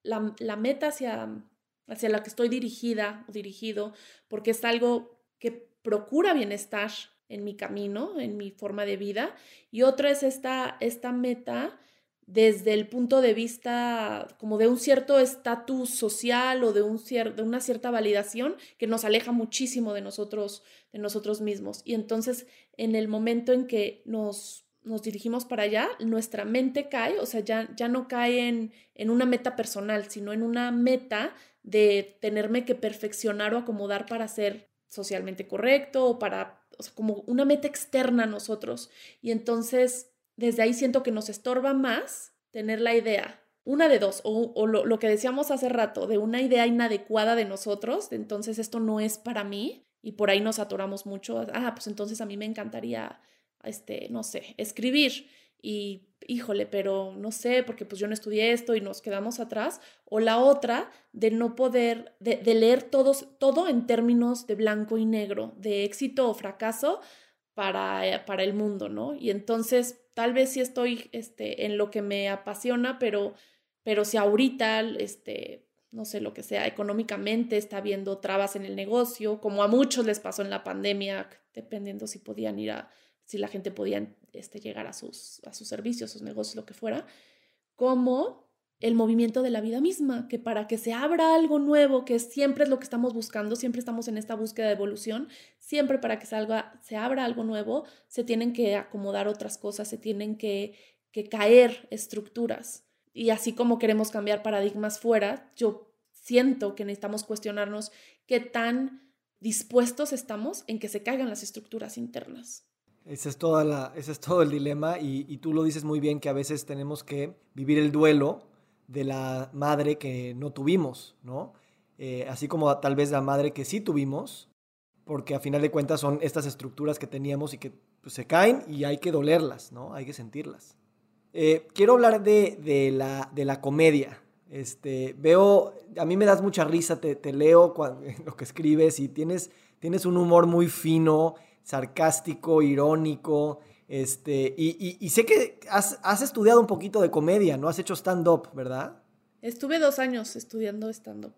la, la meta hacia, hacia la que estoy dirigida o dirigido, porque es algo que procura bienestar en mi camino, en mi forma de vida, y otra es esta, esta meta desde el punto de vista como de un cierto estatus social o de, un de una cierta validación que nos aleja muchísimo de nosotros, de nosotros mismos. Y entonces, en el momento en que nos, nos dirigimos para allá, nuestra mente cae, o sea, ya, ya no cae en, en una meta personal, sino en una meta de tenerme que perfeccionar o acomodar para ser socialmente correcto o para o sea, como una meta externa a nosotros. Y entonces, desde ahí siento que nos estorba más tener la idea, una de dos, o, lo, que decíamos hace rato, de una idea inadecuada de nosotros, entonces esto no es para mí, y por ahí nos atoramos mucho, ah, pues entonces a mí me encantaría, este, no sé, escribir, y híjole, pero no sé, porque pues yo no estudié esto y nos quedamos atrás, o la otra de no poder, de, leer todos, todo en términos de blanco y negro, de éxito o fracaso para, eh, para el mundo, ¿no? Y entonces tal vez sí estoy este, en lo que me apasiona, pero, pero si ahorita, este, no sé, lo que sea, económicamente está habiendo trabas en el negocio, como a muchos les pasó en la pandemia, dependiendo si podían ir a si la gente podía este, llegar a sus, a sus servicios, sus negocios, lo que fuera, como el movimiento de la vida misma, que para que se abra algo nuevo, que siempre es lo que estamos buscando, siempre estamos en esta búsqueda de evolución, siempre para que salga, se abra algo nuevo, se tienen que acomodar otras cosas, se tienen que, que caer estructuras. Y así como queremos cambiar paradigmas fuera, yo siento que necesitamos cuestionarnos qué tan dispuestos estamos en que se caigan las estructuras internas. Ese es, todo el dilema y, tú lo dices muy bien que a veces tenemos que vivir el duelo de la madre que no tuvimos, ¿no? Eh, así como tal vez la madre que sí tuvimos, porque a final de cuentas son estas estructuras que teníamos y que pues, se caen y hay que dolerlas, ¿no? Hay que sentirlas. Eh, quiero hablar de, la, comedia. Este, veo, a mí me das mucha risa, te, te leo [laughs] lo que escribes y tienes un humor muy fino sarcástico, irónico. Este, y, sé que has, estudiado un poquito de comedia, ¿no? Has hecho stand-up, ¿verdad? Estuve dos años estudiando stand-up.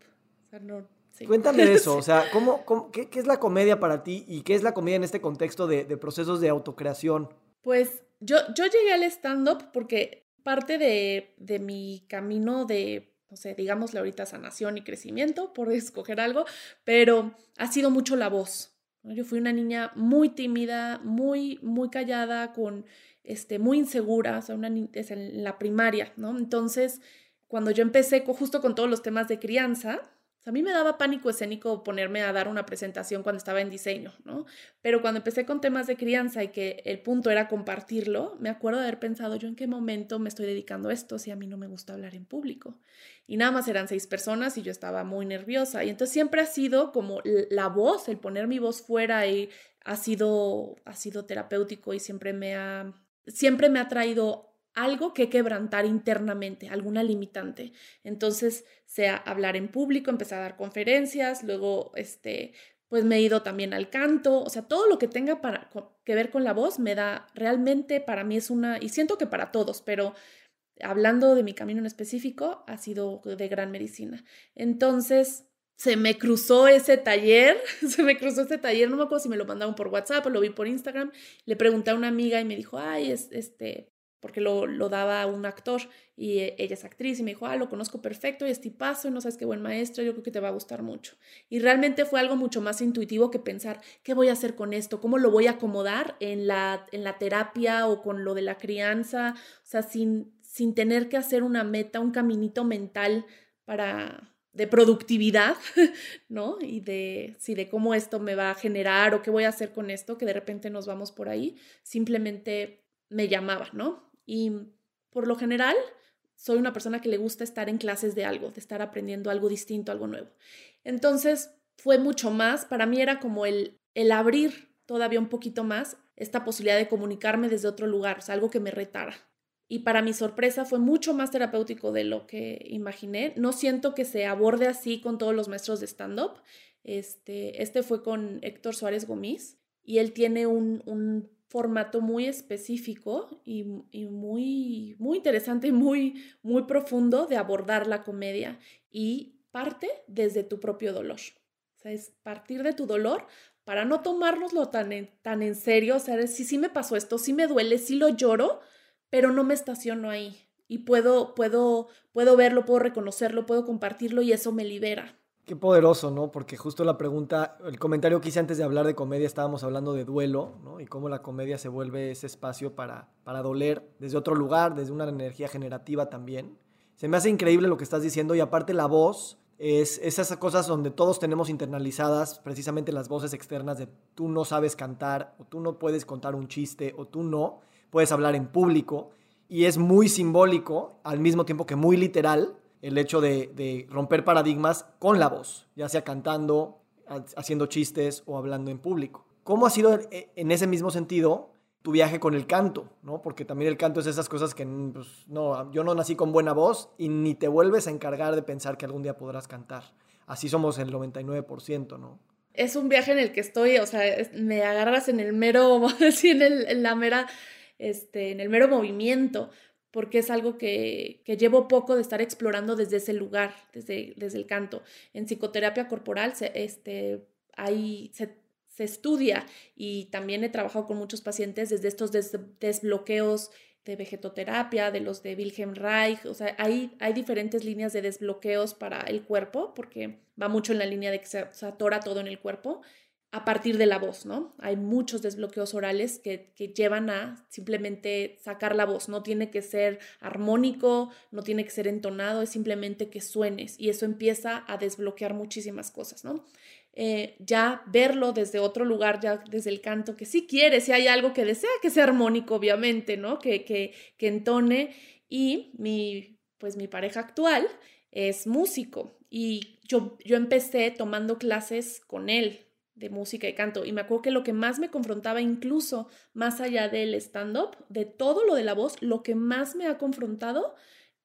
Cuéntame de eso, o [laughs] sea, ¿cómo, qué, es la comedia para ti y qué es la comedia en este contexto de, procesos de autocreación? Pues yo, yo llegué al stand-up porque parte de, de mi camino de, no sé, digámosle ahorita sanación y crecimiento, por [laughs] escoger algo, pero ha sido mucho la voz. Yo fui una niña muy tímida, muy, muy callada, con, este, muy insegura, o sea, una, en la primaria, ¿no? Entonces, cuando yo empecé justo con todos los temas de crianza, a mí me daba pánico escénico ponerme a dar una presentación cuando estaba en diseño, ¿no? Pero cuando empecé con temas de crianza y que el punto era compartirlo, me acuerdo de haber pensado yo en qué momento me estoy dedicando esto si a mí no me gusta hablar en público. Y nada más eran seis personas y yo estaba muy nerviosa. Y entonces siempre ha sido como la voz, el poner mi voz fuera y ha sido, ha sido terapéutico y siempre me ha, siempre me ha traído algo que quebrantar internamente, alguna limitante. Entonces, sea hablar en público, empezar a dar conferencias, luego, este, pues me he ido también al canto, o sea, todo lo que tenga para, que ver con la voz me da, realmente para mí es una, y siento que para todos, pero hablando de mi camino en específico, ha sido de gran medicina. Entonces, se me cruzó ese taller, [laughs] se me cruzó ese taller, no me acuerdo si me lo mandaron por WhatsApp o lo vi por Instagram, le pregunté a una amiga y me dijo, ay, es, este, porque lo, lo daba un actor y eh, ella es actriz y me dijo, ah, lo conozco perfecto y es tipazo y no sabes qué buen maestro, yo creo que te va a gustar mucho. Y realmente fue algo mucho más intuitivo que pensar, ¿qué voy a hacer con esto? ¿Cómo lo voy a acomodar en la, en la terapia o con lo de la crianza? O sea, sin, sin tener que hacer una meta, un caminito mental para de productividad, [laughs] ¿no? Y de, sí, de cómo esto me va a generar o qué voy a hacer con esto, que de repente nos vamos por ahí, simplemente me llamaba, ¿no? Y por lo general, soy una persona que le gusta estar en clases de algo, de estar aprendiendo algo distinto, algo nuevo. Entonces, fue mucho más, para mí era como el, el abrir todavía un poquito más esta posibilidad de comunicarme desde otro lugar, o algo que me retara. Y para mi sorpresa fue mucho más terapéutico de lo que imaginé. No siento que se aborde así con todos los maestros de stand-up. Este, este fue con Héctor Suárez Gómez y él tiene un formato muy específico y, muy, muy interesante y [laughs] muy, muy profundo de abordar la comedia y parte desde tu propio dolor. O sea, es partir de tu dolor para no tomárnoslo tan en, tan en serio. O sea, si me pasó esto, sí me duele, sí lo lloro, pero no me estaciono ahí. Y puedo, puedo, puedo verlo, puedo reconocerlo, puedo compartirlo y eso me libera. Qué poderoso, ¿no? Porque justo la pregunta, el comentario que hice antes de hablar de comedia, estábamos hablando de duelo, ¿no? Y cómo la comedia se vuelve ese espacio para, para doler desde otro lugar, desde una energía generativa también. Se me hace increíble lo que estás diciendo y aparte la voz es, esas cosas donde todos tenemos internalizadas precisamente las voces externas de tú no sabes cantar o tú no puedes contar un chiste o tú no puedes hablar en público y es muy simbólico al mismo tiempo que muy literal el hecho de, romper paradigmas con la voz, ya sea cantando, haciendo chistes o hablando en público. ¿Cómo ha sido e, en ese mismo sentido tu viaje con el canto? ¿no? Porque también el canto es esas cosas que pues, no, yo no nací con buena voz y ni te vuelves a encargar de pensar que algún día podrás cantar. Así somos el 99%, ¿no? Es un viaje en el que estoy, o sea, me agarras en el mero, [laughs] en, en la mera, este, en el mero movimiento, porque es algo que, llevo poco de estar explorando desde ese lugar, desde, desde el canto. En psicoterapia corporal se, este, hay, se, estudia y también he trabajado con muchos pacientes desde estos desbloqueos de vegetoterapia, de los de Wilhelm Reich, o sea, hay, hay diferentes líneas de desbloqueos para el cuerpo, porque va mucho en la línea de que se, se atora todo en el cuerpo a partir de la voz, ¿no? Hay muchos desbloqueos orales que, llevan a simplemente sacar la voz. No tiene que ser armónico, no tiene que ser entonado, es simplemente que suenes y eso empieza a desbloquear muchísimas cosas, ¿no? Eh, ya verlo desde otro lugar, ya desde el canto, que si quiere, si hay algo que desea que sea armónico, obviamente, ¿no? Que, que, que entone. Y mi, pues mi pareja actual es músico y yo, yo empecé tomando clases con él de música y canto. Y me acuerdo que lo que más me confrontaba, incluso más allá del stand-up, de todo lo de la voz, lo que más me ha confrontado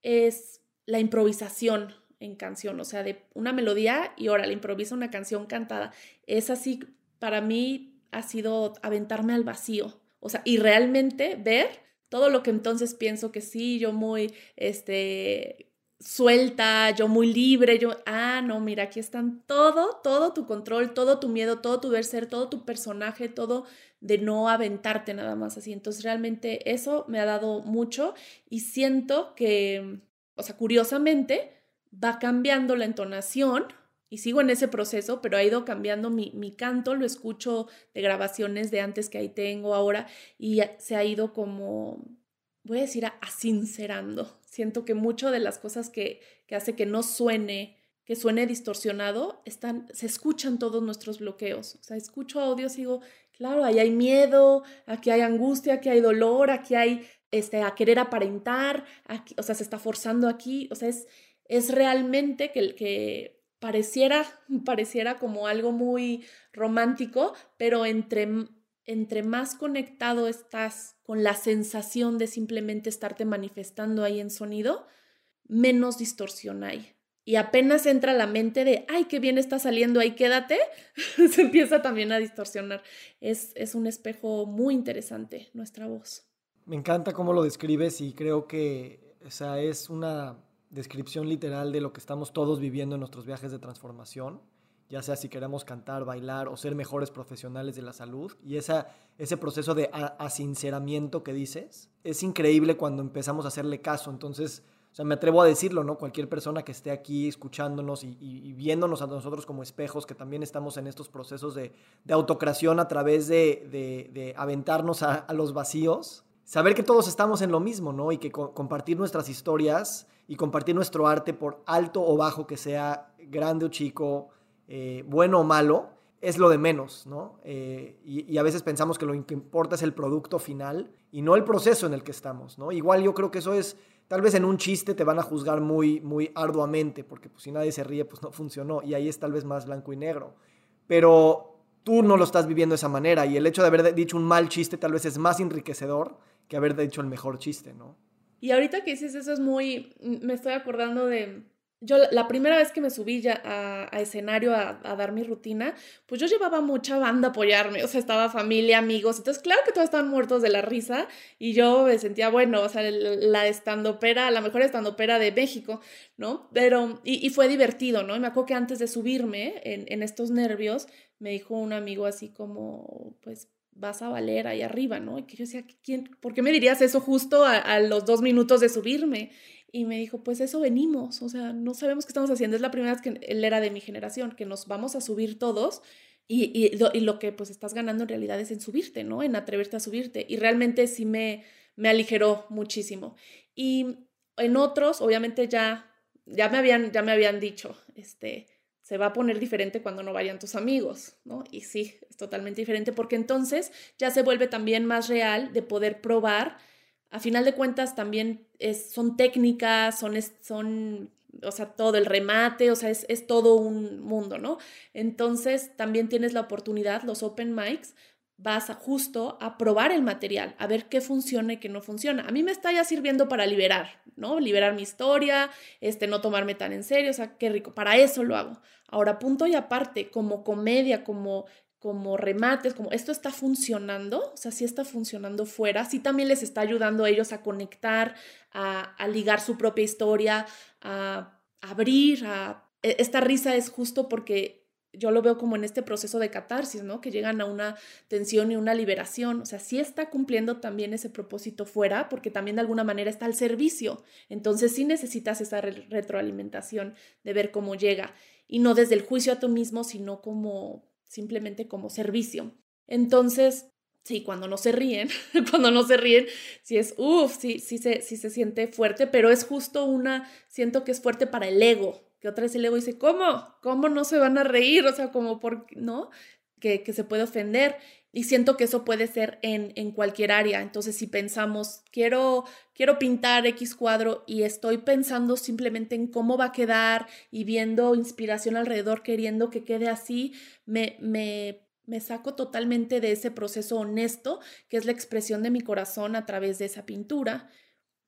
es la improvisación en canción, o sea, de una melodía y ahora le improvisa una canción cantada. Es así, para mí ha sido aventarme al vacío, o sea, y realmente ver todo lo que entonces pienso que sí, yo muy, este, suelta, yo muy libre, yo, ah, no, mira, aquí están todo, todo tu control, todo tu miedo, todo tu ver ser, todo tu personaje, todo de no aventarte nada más así. Entonces realmente eso me ha dado mucho y siento que, o sea, curiosamente va cambiando la entonación y sigo en ese proceso, pero ha ido cambiando mi, mi canto, lo escucho de grabaciones de antes que ahí tengo ahora y se ha ido como voy a decir, a, sincerando. Siento que mucho de las cosas que, que hace que no suene, que suene distorsionado, están, se escuchan todos nuestros bloqueos. O sea, escucho audios y digo, claro, ahí hay miedo, aquí hay angustia, aquí hay dolor, aquí hay este, a querer aparentar, aquí, o sea, se está forzando aquí. O sea, es, es realmente que, que pareciera, [laughs] pareciera como algo muy romántico, pero entre, entre más conectado estás con la sensación de simplemente estarte manifestando ahí en sonido, menos distorsión hay. Y apenas entra la mente de, ay, qué bien está saliendo ahí, quédate, [laughs] se empieza también a distorsionar. Es, es un espejo muy interesante nuestra voz. Me encanta cómo lo describes y creo que o es una descripción literal de lo que estamos todos viviendo en nuestros viajes de transformación, ya sea si queremos cantar, bailar o ser mejores profesionales de la salud. Y esa, ese proceso de asinceramiento que dices, es increíble cuando empezamos a hacerle caso. Entonces, o sea, me atrevo a decirlo, ¿no? Cualquier persona que esté aquí escuchándonos y, viéndonos a nosotros como espejos, que también estamos en estos procesos de, de a través de, de, aventarnos a, los vacíos, saber que todos estamos en lo mismo, ¿no? Y que compartir nuestras historias y compartir nuestro arte, por alto o bajo que sea, grande o chico, eh, bueno o malo, es lo de menos, ¿no? Eh, y, a veces pensamos que lo que importa es el producto final y no el proceso en el que estamos, ¿no? Igual yo creo que eso es, tal vez en un chiste te van a juzgar muy, muy arduamente, porque pues, si nadie se ríe, pues no funcionó, y ahí es tal vez más blanco y negro. Pero tú no lo estás viviendo de esa manera, y el hecho de haber dicho un mal chiste tal vez es más enriquecedor que haber dicho el mejor chiste, ¿no? Y ahorita que dices eso es muy, me estoy acordando de, yo la primera vez que me subí ya a, escenario a, dar mi rutina, pues yo llevaba mucha banda a apoyarme, o sea, estaba familia, amigos, entonces claro que todos estaban muertos de la risa y yo me sentía, bueno, o sea, la estandopera, la mejor estandopera de México, ¿no? Pero, y, fue divertido, ¿no? Y me acuerdo que antes de subirme en, en estos nervios, me dijo un amigo así como, pues, vas a valer ahí arriba, ¿no? Y que yo decía, ¿quién, ¿por qué me dirías eso justo a, los dos minutos de subirme? Y me dijo, pues eso venimos, o sea, no sabemos qué estamos haciendo. Es la primera vez que él era de mi generación, que nos vamos a subir todos y, y, lo, que pues estás ganando en realidad es en subirte, ¿no? En atreverte a subirte. Y realmente sí me, me aligeró muchísimo. Y en otros, obviamente ya, ya, me, habían, ya me habían dicho, este, se va a poner diferente cuando no vayan tus amigos, ¿no? Y sí, es totalmente diferente porque entonces ya se vuelve también más real de poder probar. A final de cuentas también son técnicas, son, son, o sea, todo el remate, o sea, es, es todo un mundo, ¿no? Entonces también tienes la oportunidad, los open mics, vas a justo a probar el material, a ver qué funciona y qué no funciona. A mí me está ya sirviendo para liberar, ¿no? Liberar mi historia, este, no tomarme tan en serio, o sea, qué rico, para eso lo hago. Ahora, punto y aparte, como comedia, como como remates, como esto está funcionando, o sea, sí está funcionando fuera, sí también les está ayudando a ellos a conectar, a, ligar su propia historia, a, a abrir, a... E, esta risa es justo porque yo lo veo como en este proceso de catarsis, ¿no? Que llegan a una tensión y una liberación. O sea, sí está cumpliendo también ese propósito fuera, porque también de alguna manera está al servicio. Entonces sí necesitas esa retroalimentación de ver cómo llega. Y no desde el juicio a tú mismo, sino como simplemente como servicio. Entonces, sí, cuando no se ríen, [laughs] cuando no se ríen, sí es, uff, sí, sí se, sí se siente fuerte, pero es justo una, siento que es fuerte para el ego, que otra vez el ego dice, ¿cómo? ¿Cómo no se van a reír? O sea, como por, ¿no? Que, que se puede ofender. Y siento que eso puede ser en, en, cualquier área. Entonces, si pensamos, quiero, quiero pintar X cuadro y estoy pensando simplemente en cómo va a quedar y viendo inspiración alrededor, queriendo que quede así, me, me, me saco totalmente de ese proceso honesto, que es la expresión de mi corazón a través de esa pintura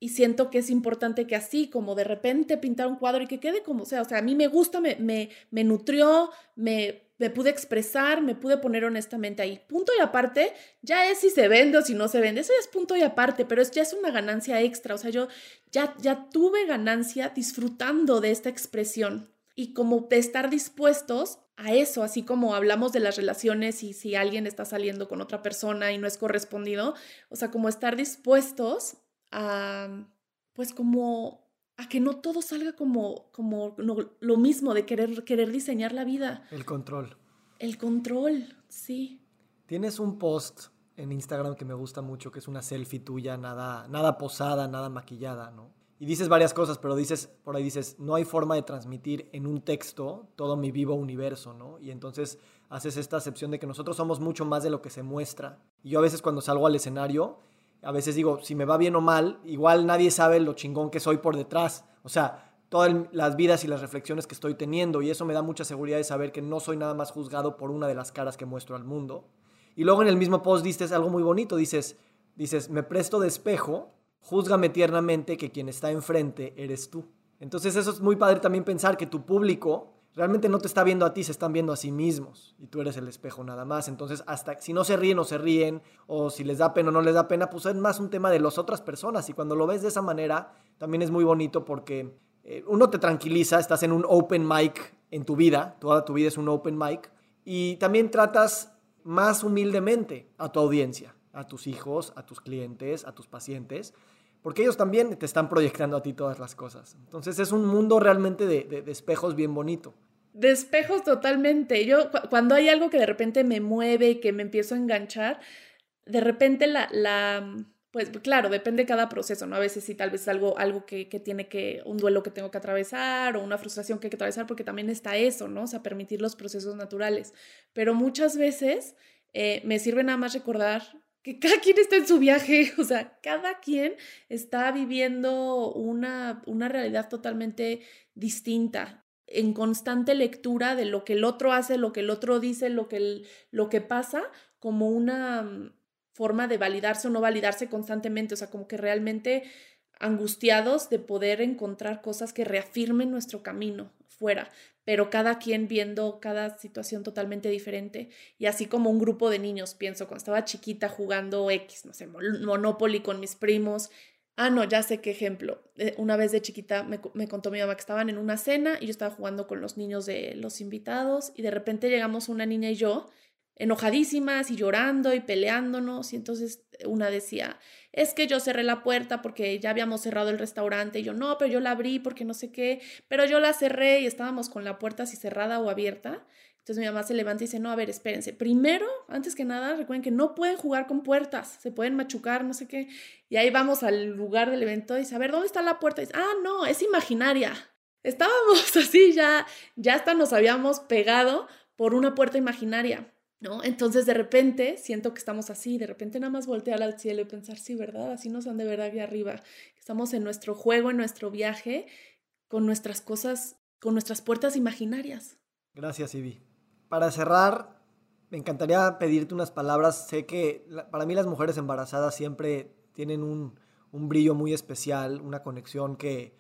y siento que es importante que así, como de repente pintar un cuadro y que quede como sea, o sea, a mí me gusta, me, me, me nutrió, me, me pude expresar, me pude poner honestamente ahí. Punto y aparte, ya es si se vende o si no se vende, eso ya es punto y aparte, pero es, ya es una ganancia extra, o sea, yo ya, ya tuve ganancia disfrutando de esta expresión y como de estar dispuestos a eso, así como hablamos de las relaciones y si alguien está saliendo con otra persona y no es correspondido, o sea, como estar dispuestos a, pues como, a que no todo salga como, como lo mismo de querer, querer diseñar la vida. El control. El control, sí. Tienes un post en Instagram que me gusta mucho, que es una selfie tuya, nada, nada posada, nada maquillada, ¿no? Y dices varias cosas, pero dices, por ahí dices, no hay forma de transmitir en un texto todo mi vivo universo, ¿no? Y entonces haces esta acepción de que nosotros somos mucho más de lo que se muestra. Y yo a veces cuando salgo al escenario, a veces digo, si me va bien o mal, igual nadie sabe lo chingón que soy por detrás. O sea, todas las vidas y las reflexiones que estoy teniendo y eso me da mucha seguridad de saber que no soy nada más juzgado por una de las caras que muestro al mundo. Y luego en el mismo post dices algo muy bonito, dices, dices, me presto de espejo, júzgame tiernamente que quien está enfrente eres tú. Entonces eso es muy padre también pensar que tu público realmente no te está viendo a ti, se están viendo a sí mismos y tú eres el espejo nada más. Entonces, hasta si no se ríen o se ríen, o si les da pena o no les da pena, pues es más un tema de las otras personas. Y cuando lo ves de esa manera, también es muy bonito porque eh, uno te tranquiliza, estás en un open mic en tu vida, toda tu vida es un open mic, y también tratas más humildemente a tu audiencia, a tus hijos, a tus clientes, a tus pacientes porque ellos también te están proyectando a ti todas las cosas. Entonces es un mundo realmente de, espejos bien bonito. De espejos totalmente. Yo cuando hay algo que de repente me mueve y que me empiezo a enganchar, de repente la, la pues claro, depende de cada proceso, ¿no? A veces sí, tal vez algo, algo que, que, tiene que, un duelo que tengo que atravesar o una frustración que hay que atravesar, porque también está eso, ¿no? O sea, permitir los procesos naturales. Pero muchas veces eh, me sirve nada más recordar que cada quien está en su viaje, [laughs] o sea, cada quien está viviendo una, una realidad totalmente distinta, en constante lectura de lo que el otro hace, lo que el otro dice, lo que, lo que pasa, como una mm, forma de validarse o no validarse constantemente, o sea, como que realmente angustiados de poder encontrar cosas que reafirmen nuestro camino fuera pero cada quien viendo cada situación totalmente diferente. Y así como un grupo de niños, pienso, cuando estaba chiquita jugando X, no sé, Monopoly con mis primos. Ah, no, ya sé qué ejemplo. Eh, una vez de chiquita me, me contó mi mamá que estaban en una cena y yo estaba jugando con los niños de los invitados y de repente llegamos una niña y yo enojadísimas y llorando y peleándonos y entonces una decía, es que yo cerré la puerta porque ya habíamos cerrado el restaurante y yo no, pero yo la abrí porque no sé qué, pero yo la cerré y estábamos con la puerta así cerrada o abierta. Entonces mi mamá se levanta y dice, no, a ver, espérense. Primero, antes que nada, recuerden que no pueden jugar con puertas, se pueden machucar, no sé qué. Y ahí vamos al lugar del evento y dice, a ver, ¿dónde está la puerta? Y dice, ah, no, es imaginaria. [laughs] Estábamos así, ya, ya hasta nos habíamos pegado por una puerta imaginaria. ¿No? Entonces de repente siento que estamos así, de repente nada más voltear al cielo y pensar, sí, ¿verdad? Así nos han de verdad aquí arriba. Estamos en nuestro juego, en nuestro viaje, con nuestras cosas, con nuestras puertas imaginarias. Gracias, Ivy. Para cerrar, me encantaría pedirte unas palabras. Sé que para mí las mujeres embarazadas siempre tienen un, brillo muy especial, una conexión que,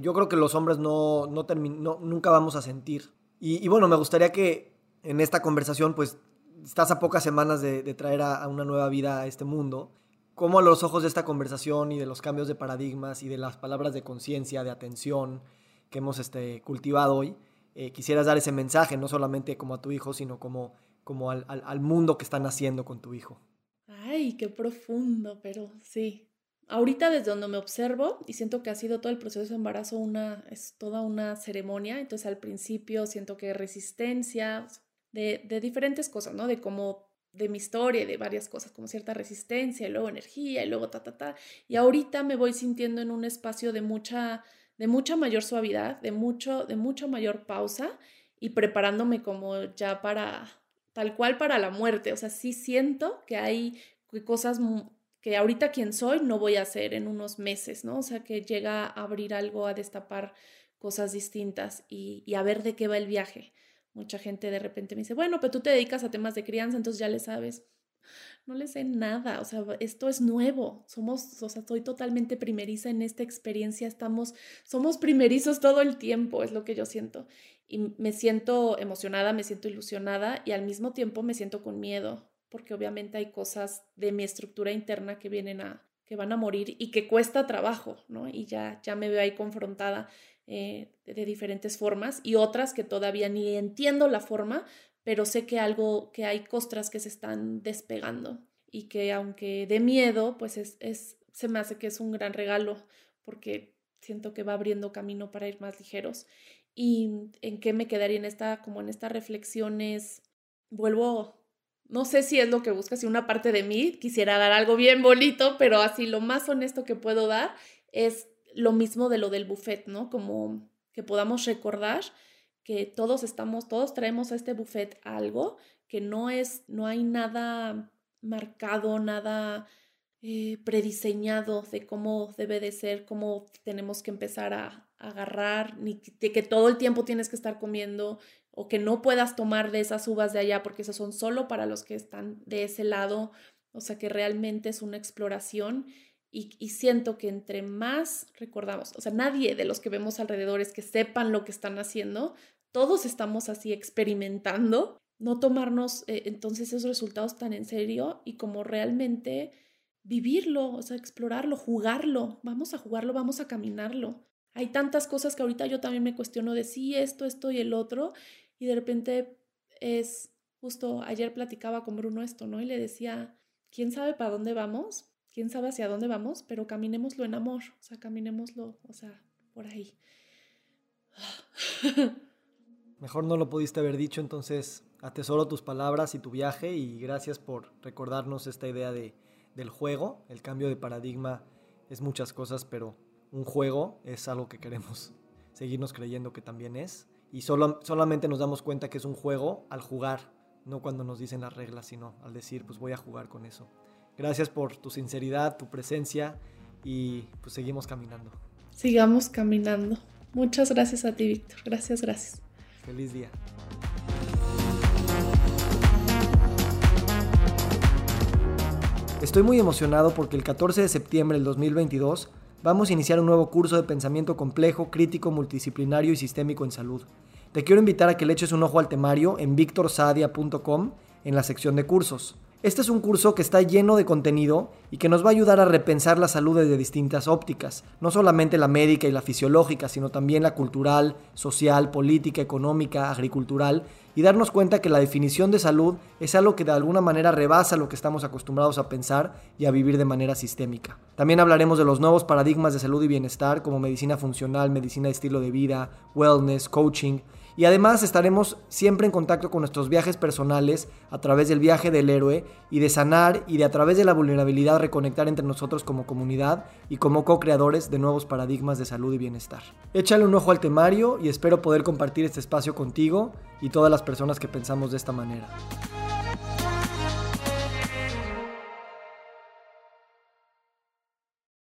yo creo que los hombres no, no, nunca vamos a sentir. y bueno, me gustaría que en esta conversación, pues estás a pocas semanas de, traer a, una nueva vida a este mundo. ¿Cómo a los ojos de esta conversación y de los cambios de paradigmas y de las palabras de conciencia, de atención que hemos este, cultivado hoy, eh, quisieras dar ese mensaje, no solamente como a tu hijo, sino como, como al, al mundo que están haciendo con tu hijo? Ay, qué profundo, pero sí, ahorita desde donde me observo y siento que ha sido todo el proceso de embarazo una es toda una ceremonia entonces al principio siento que resistencia de, diferentes cosas, ¿no? De como de mi historia de varias cosas, como cierta resistencia y luego energía y luego ta, ta, ta. Y ahorita me voy sintiendo en un espacio de mucha, de mucha mayor suavidad, de, mucho, de mucha mayor pausa y preparándome como ya para, tal cual para la muerte. O sea, sí siento que hay cosas que ahorita quien soy no voy a hacer en unos meses, ¿no? O sea, que llega a abrir algo, a destapar cosas distintas y, y a ver de qué va el viaje. Mucha gente de repente me dice, bueno, pero tú te dedicas a temas de crianza, entonces ya le sabes. No le sé nada, o sea, esto es nuevo. Somos, o sea, estoy totalmente primeriza en esta experiencia, estamos, somos primerizos todo el tiempo, es lo que yo siento. Y me siento emocionada, me siento ilusionada y al mismo tiempo me siento con miedo, porque obviamente hay cosas de mi estructura interna que vienen a, que van a morir y que cuesta trabajo, ¿no? Y ya, ya me veo ahí confrontada eh, de diferentes formas y otras que todavía ni entiendo la forma, pero sé que algo, que hay costras que se están despegando y que aunque de miedo, pues es, es, se me hace que es un gran regalo porque siento que va abriendo camino para ir más ligeros. Y en qué me quedaría en esta, como en estas reflexiones, vuelvo, no sé si es lo que buscas, si una parte de mí quisiera dar algo bien bonito, pero así lo más honesto que puedo dar es lo mismo de lo del buffet, ¿no? Como que podamos recordar que todos estamos, todos traemos a este buffet algo que no es, no hay nada marcado, nada, eh, prediseñado de cómo debe de ser, cómo tenemos que empezar a, agarrar, ni de que todo el tiempo tienes que estar comiendo o que no puedas tomar de esas uvas de allá porque esas son solo para los que están de ese lado. O sea que realmente es una exploración y, siento que entre más recordamos, o sea, nadie de los que vemos alrededor es que sepan lo que están haciendo, todos estamos así experimentando, no tomarnos eh, entonces esos resultados tan en serio y como realmente vivirlo, o sea, explorarlo, jugarlo, vamos a jugarlo, vamos a caminarlo. Hay tantas cosas que ahorita yo también me cuestiono de sí, esto, esto y el otro, y de repente es, justo ayer platicaba con Bruno esto, ¿no? Y le decía, ¿quién sabe para dónde vamos? ¿Quién sabe hacia dónde vamos? Pero caminémoslo en amor, o sea, caminémoslo, o sea, por ahí. [laughs] Mejor no lo pudiste haber dicho, entonces atesoro tus palabras y tu viaje y gracias por recordarnos esta idea de del juego. El cambio de paradigma es muchas cosas, pero un juego es algo que queremos [laughs] seguirnos creyendo que también es. Y solo, solamente nos damos cuenta que es un juego al jugar, no cuando nos dicen las reglas, sino al decir, pues voy a jugar con eso. Gracias por tu sinceridad, tu presencia y pues seguimos caminando. Sigamos caminando. Muchas gracias a ti, Víctor. Gracias, gracias. Feliz día. Estoy muy emocionado porque el 14 de septiembre del 2022 vamos a iniciar un nuevo curso de pensamiento complejo, crítico, multidisciplinario y sistémico en salud. Te quiero invitar a que le eches un ojo al temario en victorsadia.com en la sección de cursos. Este es un curso que está lleno de contenido y que nos va a ayudar a repensar la salud desde distintas ópticas, no solamente la médica y la fisiológica, sino también la cultural, social, política, económica, agricultural, y darnos cuenta que la definición de salud es algo que de alguna manera rebasa lo que estamos acostumbrados a pensar y a vivir de manera sistémica. También hablaremos de los nuevos paradigmas de salud y bienestar como medicina funcional, medicina de estilo de vida, wellness, coaching, y además estaremos siempre en contacto con nuestros viajes personales a través del viaje del héroe y de sanar y de a través de la vulnerabilidad reconectar entre nosotros como comunidad y como co-creadores de nuevos paradigmas de salud y bienestar. Échale un ojo al temario y espero poder compartir este espacio contigo y todas las personas que pensamos de esta manera.